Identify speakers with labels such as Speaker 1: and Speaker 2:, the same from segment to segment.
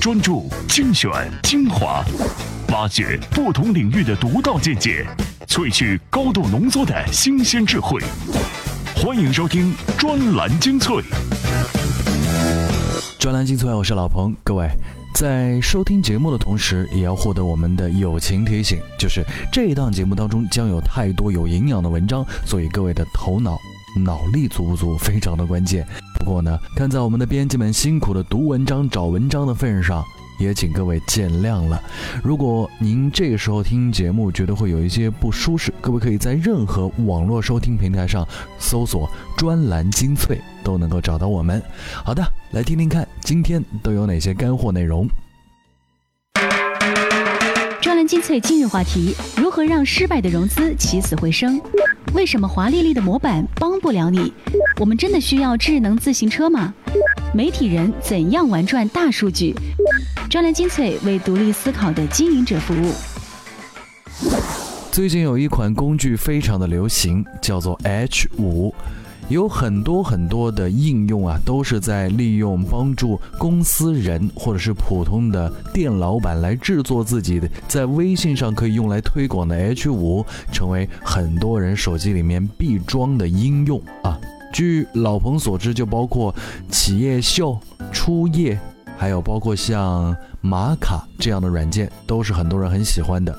Speaker 1: 专注精选精华，挖掘不同领域的独到见解，萃取高度浓缩的新鲜智慧。欢迎收听专栏精粹。
Speaker 2: 专栏精粹，我是老彭。各位在收听节目的同时，也要获得我们的友情提醒，就是这一档节目当中将有太多有营养的文章，所以各位的头脑。脑力足不足，非常的关键。不过呢，看在我们的编辑们辛苦的读文章、找文章的份上，也请各位见谅了。如果您这个时候听节目觉得会有一些不舒适，各位可以在任何网络收听平台上搜索“专栏精粹”，都能够找到我们。好的，来听听看今天都有哪些干货内容。
Speaker 3: 专栏精粹今日话题：如何让失败的融资起死回生？为什么华丽丽的模板帮不了你？我们真的需要智能自行车吗？媒体人怎样玩转大数据？专栏精粹为独立思考的经营者服务。
Speaker 2: 最近有一款工具非常的流行，叫做 H 五。有很多很多的应用啊，都是在利用帮助公司人或者是普通的店老板来制作自己的，在微信上可以用来推广的 H 五，成为很多人手机里面必装的应用啊。据老彭所知，就包括企业秀、初夜，还有包括像玛卡这样的软件，都是很多人很喜欢的。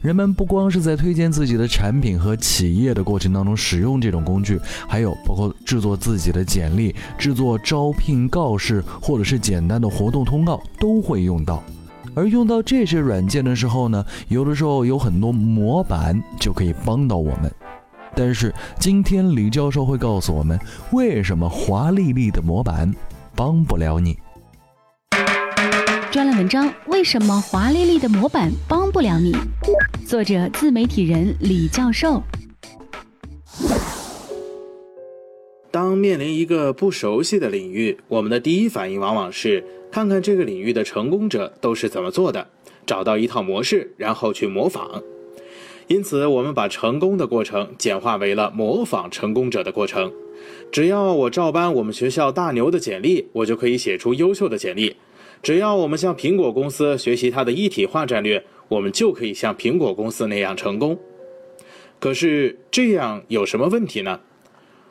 Speaker 2: 人们不光是在推荐自己的产品和企业的过程当中使用这种工具，还有包括制作自己的简历、制作招聘告示或者是简单的活动通告都会用到。而用到这些软件的时候呢，有的时候有很多模板就可以帮到我们。但是今天李教授会告诉我们，为什么华丽丽的模板帮不了你。
Speaker 3: 专栏文章：为什么华丽丽的模板帮不了你？作者：自媒体人李教授。
Speaker 4: 当面临一个不熟悉的领域，我们的第一反应往往是看看这个领域的成功者都是怎么做的，找到一套模式，然后去模仿。因此，我们把成功的过程简化为了模仿成功者的过程。只要我照搬我们学校大牛的简历，我就可以写出优秀的简历。只要我们向苹果公司学习它的一体化战略，我们就可以像苹果公司那样成功。可是这样有什么问题呢？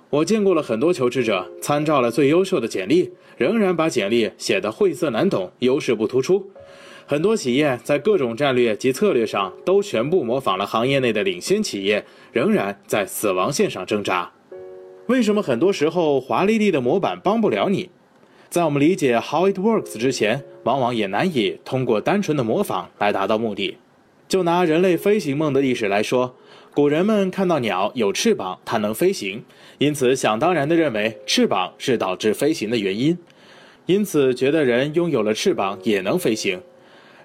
Speaker 4: 我见过了很多求职者，参照了最优秀的简历，仍然把简历写得晦涩难懂，优势不突出。很多企业在各种战略及策略上都全部模仿了行业内的领先企业，仍然在死亡线上挣扎。为什么很多时候华丽丽的模板帮不了你？在我们理解 how it works 之前，往往也难以通过单纯的模仿来达到目的。就拿人类飞行梦的历史来说，古人们看到鸟有翅膀，它能飞行，因此想当然地认为翅膀是导致飞行的原因，因此觉得人拥有了翅膀也能飞行。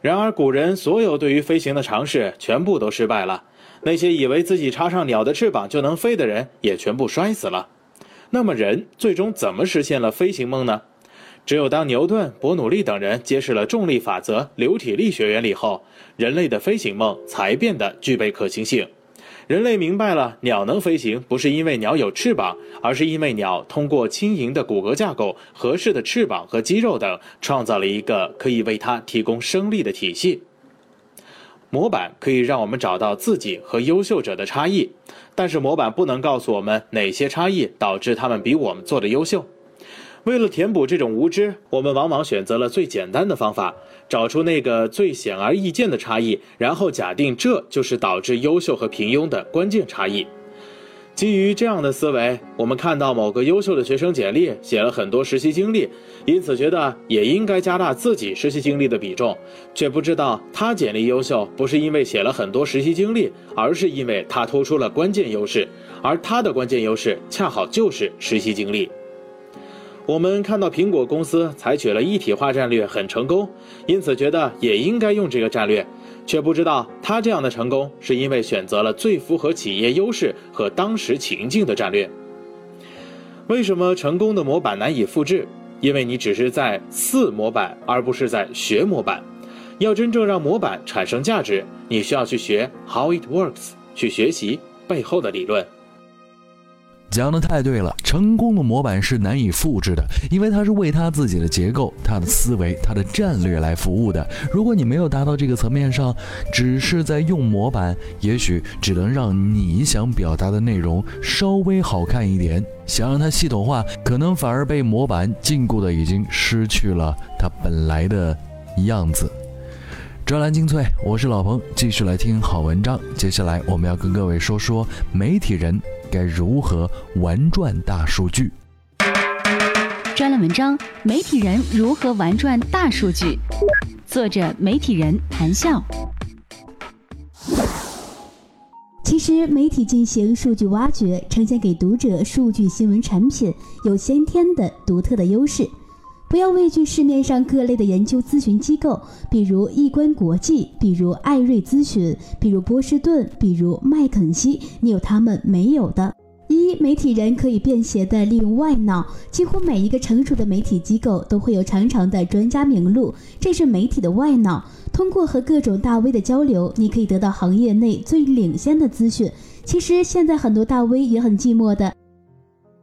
Speaker 4: 然而，古人所有对于飞行的尝试全部都失败了，那些以为自己插上鸟的翅膀就能飞的人也全部摔死了。那么，人最终怎么实现了飞行梦呢？只有当牛顿、伯努利等人揭示了重力法则、流体力学原理后，人类的飞行梦才变得具备可行性。人类明白了，鸟能飞行不是因为鸟有翅膀，而是因为鸟通过轻盈的骨骼架构、合适的翅膀和肌肉等，创造了一个可以为它提供生力的体系。模板可以让我们找到自己和优秀者的差异，但是模板不能告诉我们哪些差异导致他们比我们做的优秀。为了填补这种无知，我们往往选择了最简单的方法，找出那个最显而易见的差异，然后假定这就是导致优秀和平庸的关键差异。基于这样的思维，我们看到某个优秀的学生简历写了很多实习经历，因此觉得也应该加大自己实习经历的比重，却不知道他简历优秀不是因为写了很多实习经历，而是因为他突出了关键优势，而他的关键优势恰好就是实习经历。我们看到苹果公司采取了一体化战略很成功，因此觉得也应该用这个战略，却不知道他这样的成功是因为选择了最符合企业优势和当时情境的战略。为什么成功的模板难以复制？因为你只是在似模板，而不是在学模板。要真正让模板产生价值，你需要去学 how it works，去学习背后的理论。
Speaker 2: 讲的太对了，成功的模板是难以复制的，因为它是为他自己的结构、他的思维、他的战略来服务的。如果你没有达到这个层面上，只是在用模板，也许只能让你想表达的内容稍微好看一点。想让它系统化，可能反而被模板禁锢的已经失去了它本来的样子。专栏精粹，我是老彭，继续来听好文章。接下来我们要跟各位说说媒体人。该如何玩转大数据？
Speaker 3: 专栏文章：媒体人如何玩转大数据？作者：媒体人谭笑。
Speaker 5: 其实，媒体进行数据挖掘，呈现给读者数据新闻产品，有先天的独特的优势。不要畏惧市面上各类的研究咨询机构，比如易观国际，比如艾瑞咨询，比如波士顿，比如麦肯锡，你有他们没有的。一媒体人可以便携的利用外脑，几乎每一个成熟的媒体机构都会有长长的专家名录，这是媒体的外脑。通过和各种大 V 的交流，你可以得到行业内最领先的资讯。其实现在很多大 V 也很寂寞的。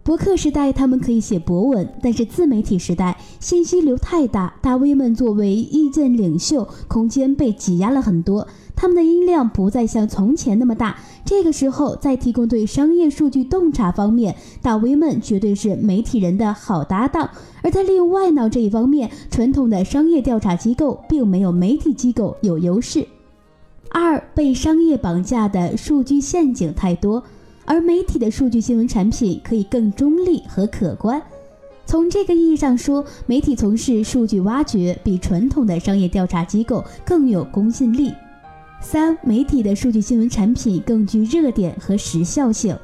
Speaker 5: 博客时代，他们可以写博文，但是自媒体时代，信息流太大，大 V 们作为意见领袖，空间被挤压了很多，他们的音量不再像从前那么大。这个时候，在提供对商业数据洞察方面，大 V 们绝对是媒体人的好搭档；而在利用外脑这一方面，传统的商业调查机构并没有媒体机构有优势。二，被商业绑架的数据陷阱太多。而媒体的数据新闻产品可以更中立和可观。从这个意义上说，媒体从事数据挖掘比传统的商业调查机构更有公信力。三、媒体的数据新闻产品更具热点和时效性。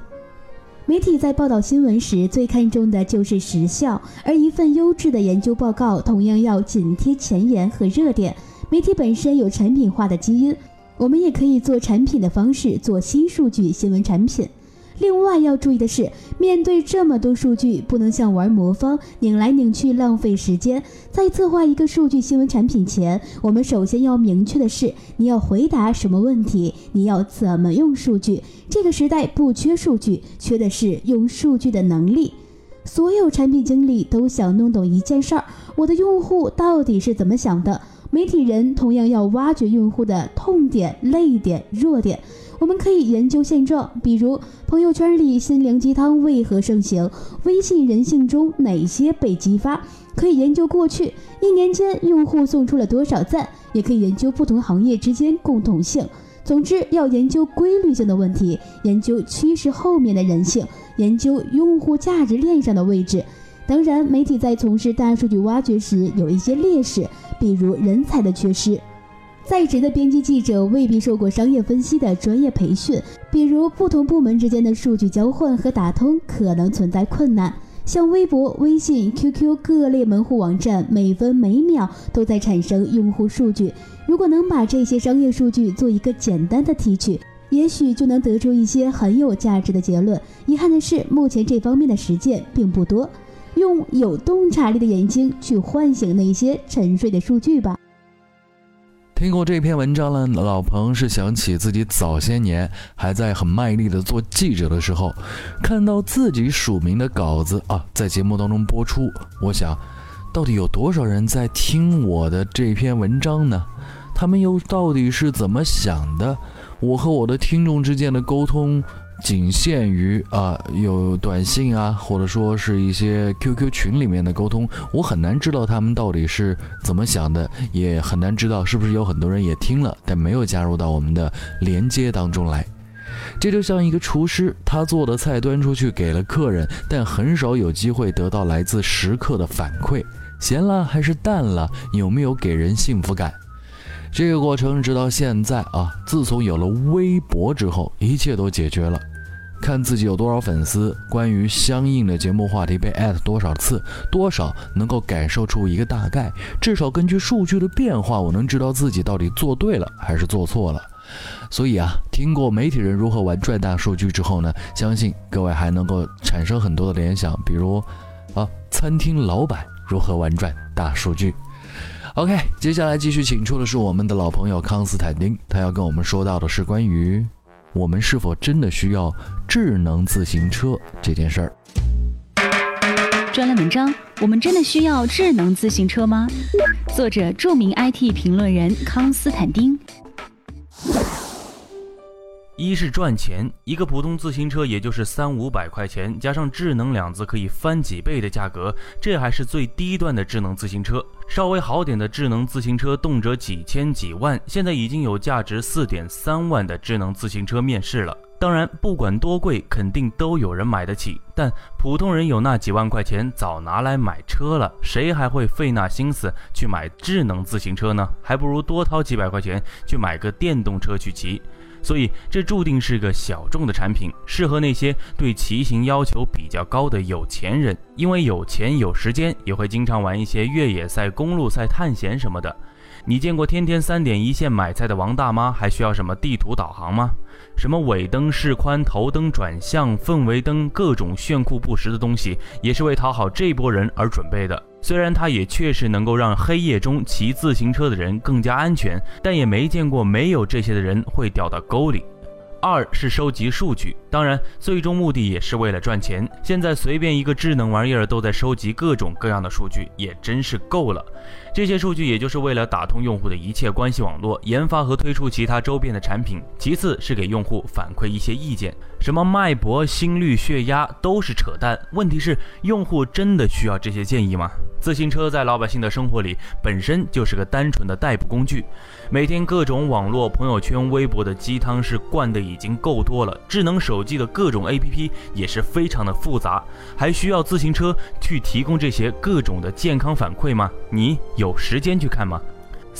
Speaker 5: 媒体在报道新闻时最看重的就是时效，而一份优质的研究报告同样要紧贴前沿和热点。媒体本身有产品化的基因，我们也可以做产品的方式做新数据新闻产品。另外要注意的是，面对这么多数据，不能像玩魔方，拧来拧去浪费时间。在策划一个数据新闻产品前，我们首先要明确的是，你要回答什么问题，你要怎么用数据。这个时代不缺数据，缺的是用数据的能力。所有产品经理都想弄懂一件事儿：我的用户到底是怎么想的？媒体人同样要挖掘用户的痛点、泪点、弱点。我们可以研究现状，比如朋友圈里心灵鸡汤为何盛行，微信人性中哪些被激发？可以研究过去一年间用户送出了多少赞，也可以研究不同行业之间共同性。总之，要研究规律性的问题，研究趋势后面的人性，研究用户价值链上的位置。当然，媒体在从事大数据挖掘时有一些劣势，比如人才的缺失。在职的编辑记者未必受过商业分析的专业培训，比如不同部门之间的数据交换和打通可能存在困难。像微博、微信、QQ 各类门户网站，每分每秒都在产生用户数据。如果能把这些商业数据做一个简单的提取，也许就能得出一些很有价值的结论。遗憾的是，目前这方面的实践并不多。用有洞察力的眼睛去唤醒那些沉睡的数据吧。
Speaker 2: 听过这篇文章了，老彭是想起自己早些年还在很卖力的做记者的时候，看到自己署名的稿子啊，在节目当中播出。我想，到底有多少人在听我的这篇文章呢？他们又到底是怎么想的？我和我的听众之间的沟通。仅限于啊，有短信啊，或者说是一些 QQ 群里面的沟通，我很难知道他们到底是怎么想的，也很难知道是不是有很多人也听了，但没有加入到我们的连接当中来。这就像一个厨师，他做的菜端出去给了客人，但很少有机会得到来自食客的反馈，咸了还是淡了，有没有给人幸福感？这个过程直到现在啊，自从有了微博之后，一切都解决了。看自己有多少粉丝，关于相应的节目话题被艾特多少次，多少能够感受出一个大概。至少根据数据的变化，我能知道自己到底做对了还是做错了。所以啊，听过媒体人如何玩转大数据之后呢，相信各位还能够产生很多的联想，比如啊，餐厅老板如何玩转大数据。OK，接下来继续请出的是我们的老朋友康斯坦丁，他要跟我们说到的是关于我们是否真的需要智能自行车这件事儿。
Speaker 3: 专栏文章：我们真的需要智能自行车吗？作者：著名 IT 评论人康斯坦丁。
Speaker 6: 一是赚钱，一个普通自行车也就是三五百块钱，加上智能两字可以翻几倍的价格，这还是最低端的智能自行车。稍微好点的智能自行车动辄几千几万，现在已经有价值四点三万的智能自行车面世了。当然，不管多贵，肯定都有人买得起。但普通人有那几万块钱，早拿来买车了，谁还会费那心思去买智能自行车呢？还不如多掏几百块钱去买个电动车去骑。所以，这注定是个小众的产品，适合那些对骑行要求比较高的有钱人。因为有钱有时间，也会经常玩一些越野赛、公路赛、探险什么的。你见过天天三点一线买菜的王大妈还需要什么地图导航吗？什么尾灯、示宽、头灯、转向、氛围灯，各种炫酷不实的东西，也是为讨好这波人而准备的。虽然它也确实能够让黑夜中骑自行车的人更加安全，但也没见过没有这些的人会掉到沟里。二是收集数据，当然最终目的也是为了赚钱。现在随便一个智能玩意儿都在收集各种各样的数据，也真是够了。这些数据也就是为了打通用户的一切关系网络，研发和推出其他周边的产品。其次是给用户反馈一些意见，什么脉搏、心率、血压都是扯淡。问题是，用户真的需要这些建议吗？自行车在老百姓的生活里本身就是个单纯的代步工具，每天各种网络、朋友圈、微博的鸡汤是灌的已经够多了，智能手机的各种 APP 也是非常的复杂，还需要自行车去提供这些各种的健康反馈吗？你有时间去看吗？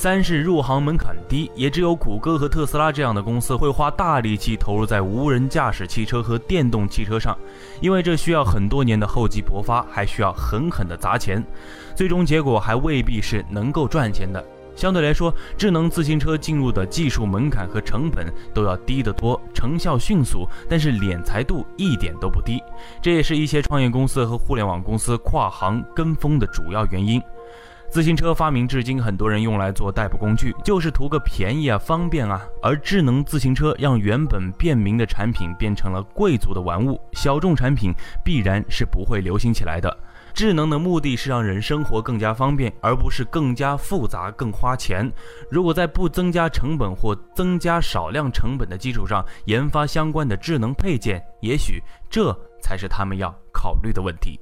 Speaker 6: 三是入行门槛低，也只有谷歌和特斯拉这样的公司会花大力气投入在无人驾驶汽车和电动汽车上，因为这需要很多年的厚积薄发，还需要狠狠的砸钱，最终结果还未必是能够赚钱的。相对来说，智能自行车进入的技术门槛和成本都要低得多，成效迅速，但是敛财度一点都不低，这也是一些创业公司和互联网公司跨行跟风的主要原因。自行车发明至今，很多人用来做代步工具，就是图个便宜啊、方便啊。而智能自行车让原本便民的产品变成了贵族的玩物，小众产品必然是不会流行起来的。智能的目的是让人生活更加方便，而不是更加复杂、更花钱。如果在不增加成本或增加少量成本的基础上研发相关的智能配件，也许这才是他们要考虑的问题。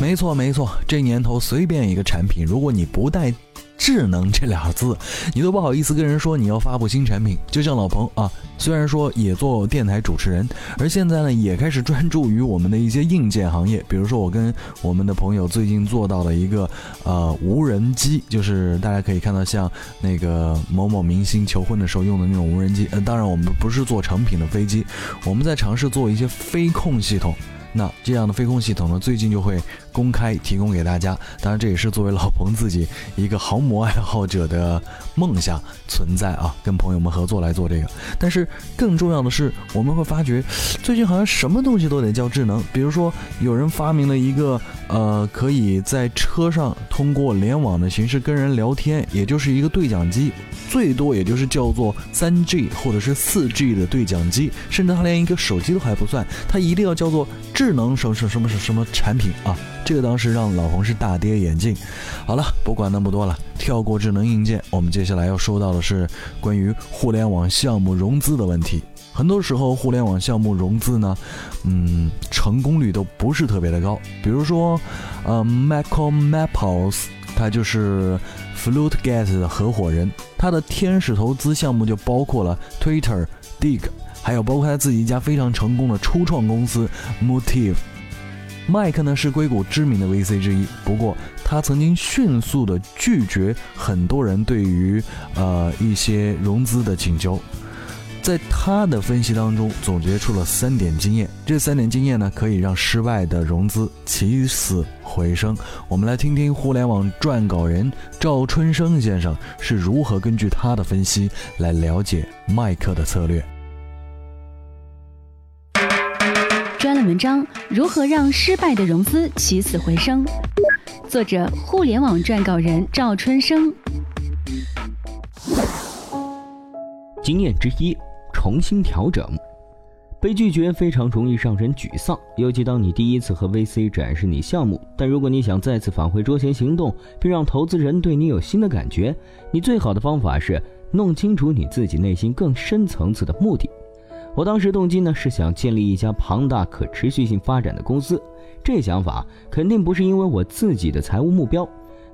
Speaker 2: 没错，没错，这年头随便一个产品，如果你不带“智能”这俩字，你都不好意思跟人说你要发布新产品。就像老彭啊，虽然说也做电台主持人，而现在呢也开始专注于我们的一些硬件行业，比如说我跟我们的朋友最近做到了一个呃无人机，就是大家可以看到像那个某某明星求婚的时候用的那种无人机。呃，当然我们不是做成品的飞机，我们在尝试做一些飞控系统。那这样的飞控系统呢，最近就会公开提供给大家。当然，这也是作为老彭自己一个航模爱好者的梦想存在啊，跟朋友们合作来做这个。但是更重要的是，我们会发觉，最近好像什么东西都得叫智能。比如说，有人发明了一个呃，可以在车上通过联网的形式跟人聊天，也就是一个对讲机，最多也就是叫做三 G 或者是四 G 的对讲机，甚至它连一个手机都还不算，它一定要叫做。智能什么什么什么什么产品啊？这个当时让老洪是大跌眼镜。好了，不管那么多了，跳过智能硬件，我们接下来要说到的是关于互联网项目融资的问题。很多时候，互联网项目融资呢，嗯，成功率都不是特别的高。比如说，呃，Michael Maples，他就是 FluteGate 的合伙人，他的天使投资项目就包括了 Twitter、Dig。还有包括他自己一家非常成功的初创公司 Motive。Mike 呢是硅谷知名的 VC 之一，不过他曾经迅速的拒绝很多人对于呃一些融资的请求。在他的分析当中总结出了三点经验，这三点经验呢可以让失败的融资起死回生。我们来听听互联网撰稿人赵春生先生是如何根据他的分析来了解麦克的策略。
Speaker 3: 专栏文章：如何让失败的融资起死回生？作者：互联网撰稿人赵春生。
Speaker 7: 经验之一：重新调整。被拒绝非常容易让人沮丧，尤其当你第一次和 VC 展示你项目。但如果你想再次返回桌前行动，并让投资人对你有新的感觉，你最好的方法是弄清楚你自己内心更深层次的目的。我当时动机呢是想建立一家庞大可持续性发展的公司，这想法肯定不是因为我自己的财务目标，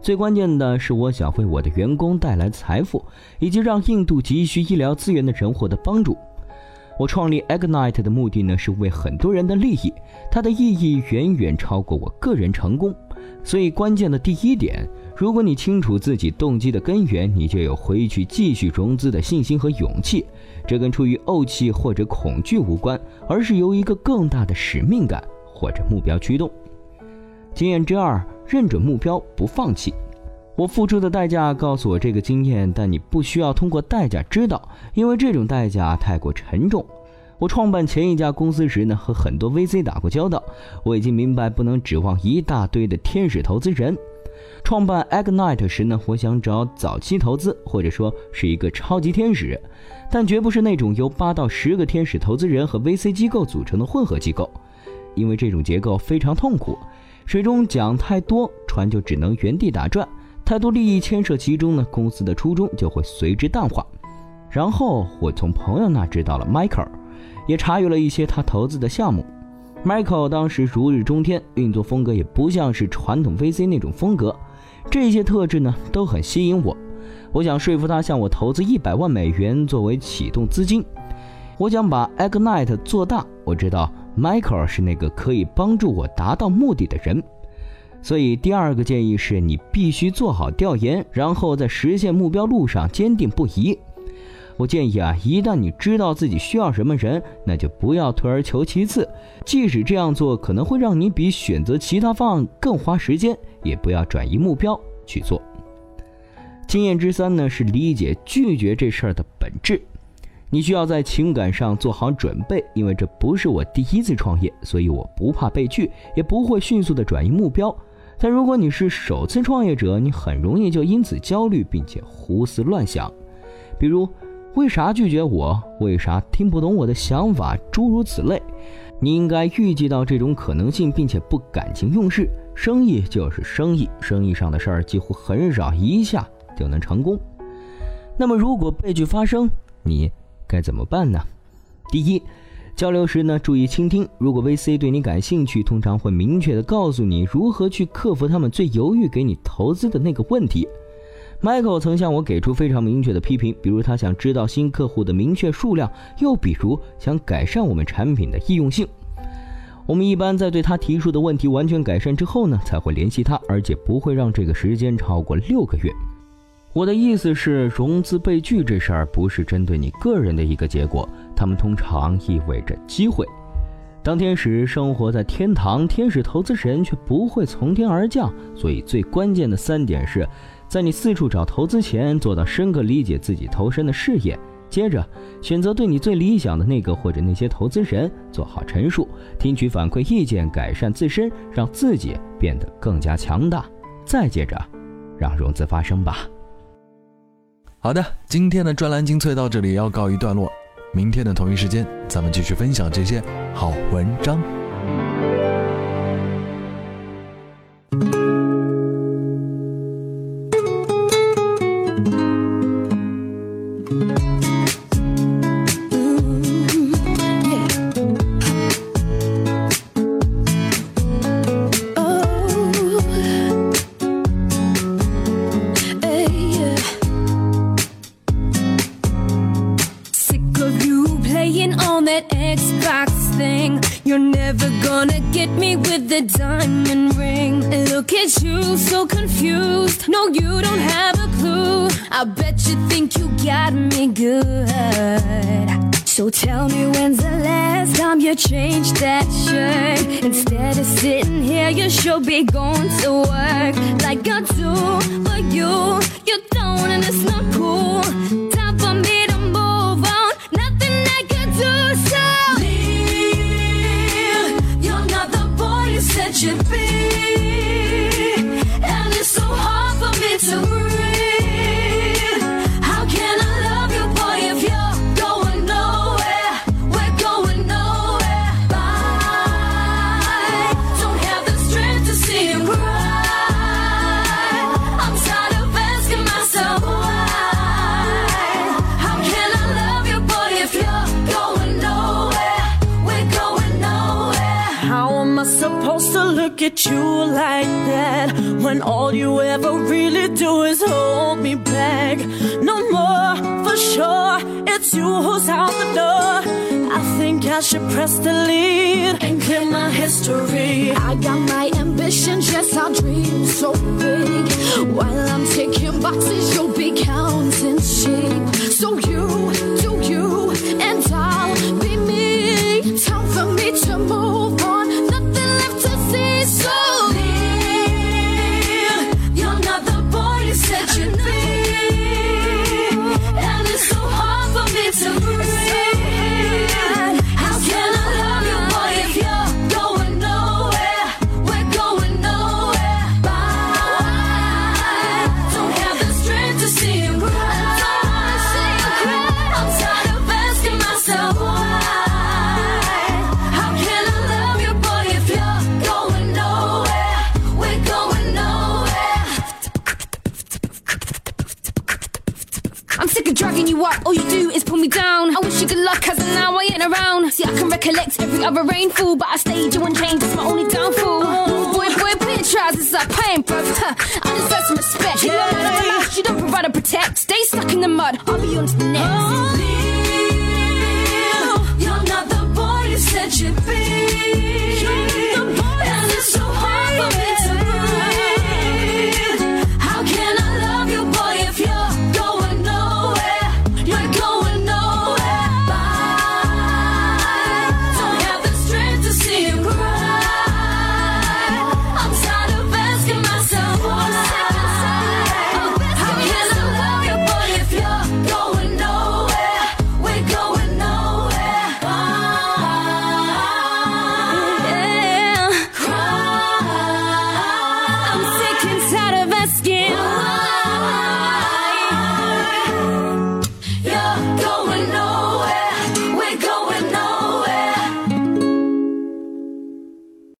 Speaker 7: 最关键的是我想为我的员工带来财富，以及让印度急需医疗资源的人获得帮助。我创立 Ignite 的目的呢，是为很多人的利益，它的意义远远超过我个人成功。所以，关键的第一点，如果你清楚自己动机的根源，你就有回去继续融资的信心和勇气。这跟出于怄气或者恐惧无关，而是由一个更大的使命感或者目标驱动。经验之二，认准目标，不放弃。我付出的代价告诉我这个经验，但你不需要通过代价知道，因为这种代价太过沉重。我创办前一家公司时呢，和很多 VC 打过交道，我已经明白不能指望一大堆的天使投资人。创办 Ignite 时呢，我想找早期投资，或者说是一个超级天使，但绝不是那种由八到十个天使投资人和 VC 机构组成的混合机构，因为这种结构非常痛苦，水中桨太多，船就只能原地打转。太多利益牵涉其中呢，公司的初衷就会随之淡化。然后我从朋友那知道了 Michael，也查阅了一些他投资的项目。Michael 当时如日中天，运作风格也不像是传统 VC 那种风格，这些特质呢都很吸引我。我想说服他向我投资一百万美元作为启动资金。我想把 Ignite 做大。我知道 Michael 是那个可以帮助我达到目的的人。所以，第二个建议是你必须做好调研，然后在实现目标路上坚定不移。我建议啊，一旦你知道自己需要什么人，那就不要退而求其次。即使这样做可能会让你比选择其他方案更花时间，也不要转移目标去做。经验之三呢，是理解拒绝这事儿的本质。你需要在情感上做好准备，因为这不是我第一次创业，所以我不怕被拒，也不会迅速的转移目标。但如果你是首次创业者，你很容易就因此焦虑，并且胡思乱想，比如为啥拒绝我？为啥听不懂我的想法？诸如此类。你应该预计到这种可能性，并且不感情用事。生意就是生意，生意上的事儿几乎很少一下就能成功。那么如果被拒发生，你该怎么办呢？第一。交流时呢，注意倾听。如果 VC 对你感兴趣，通常会明确的告诉你如何去克服他们最犹豫给你投资的那个问题。Michael 曾向我给出非常明确的批评，比如他想知道新客户的明确数量，又比如想改善我们产品的易用性。我们一般在对他提出的问题完全改善之后呢，才会联系他，而且不会让这个时间超过六个月。我的意思是，融资被拒这事儿不是针对你个人的一个结果，他们通常意味着机会。当天使生活在天堂，天使投资人却不会从天而降。所以最关键的三点是，在你四处找投资前，做到深刻理解自己投身的事业；接着选择对你最理想的那个或者那些投资人做好陈述，听取反馈意见，改善自身，让自己变得更加强大；再接着，让融资发生吧。
Speaker 2: 好的，今天的专栏精粹到这里要告一段落，明天的同一时间，咱们继续分享这些好文章。
Speaker 8: I bet you think you got me good. So tell me when's the last time you changed that shirt? Instead of sitting here, you should be going to work like I do. But you, you don't, and it's not cool. Time for me to move on. Nothing I can do, so leave. You're not the boy you said you'd be. you like that when all you ever really do is hold me back. No more, for sure, it's you who's out the door. I think I should press the lead and clear my history. I got my ambitions, yes, I dream so big. While I'm taking boxes, you'll be counting sheep. So you, do you, and I'll. collect every other rainfall, but I stayed you unchanged. It's my only downfall. Oh, boy, boy, put your trousers up. I ain't bruv. I deserve some respect. Yeah. You don't know the you don't provide a protect. Stay stuck in the mud. I'll be on to the next. Oh, you're not the boy you said you'd be.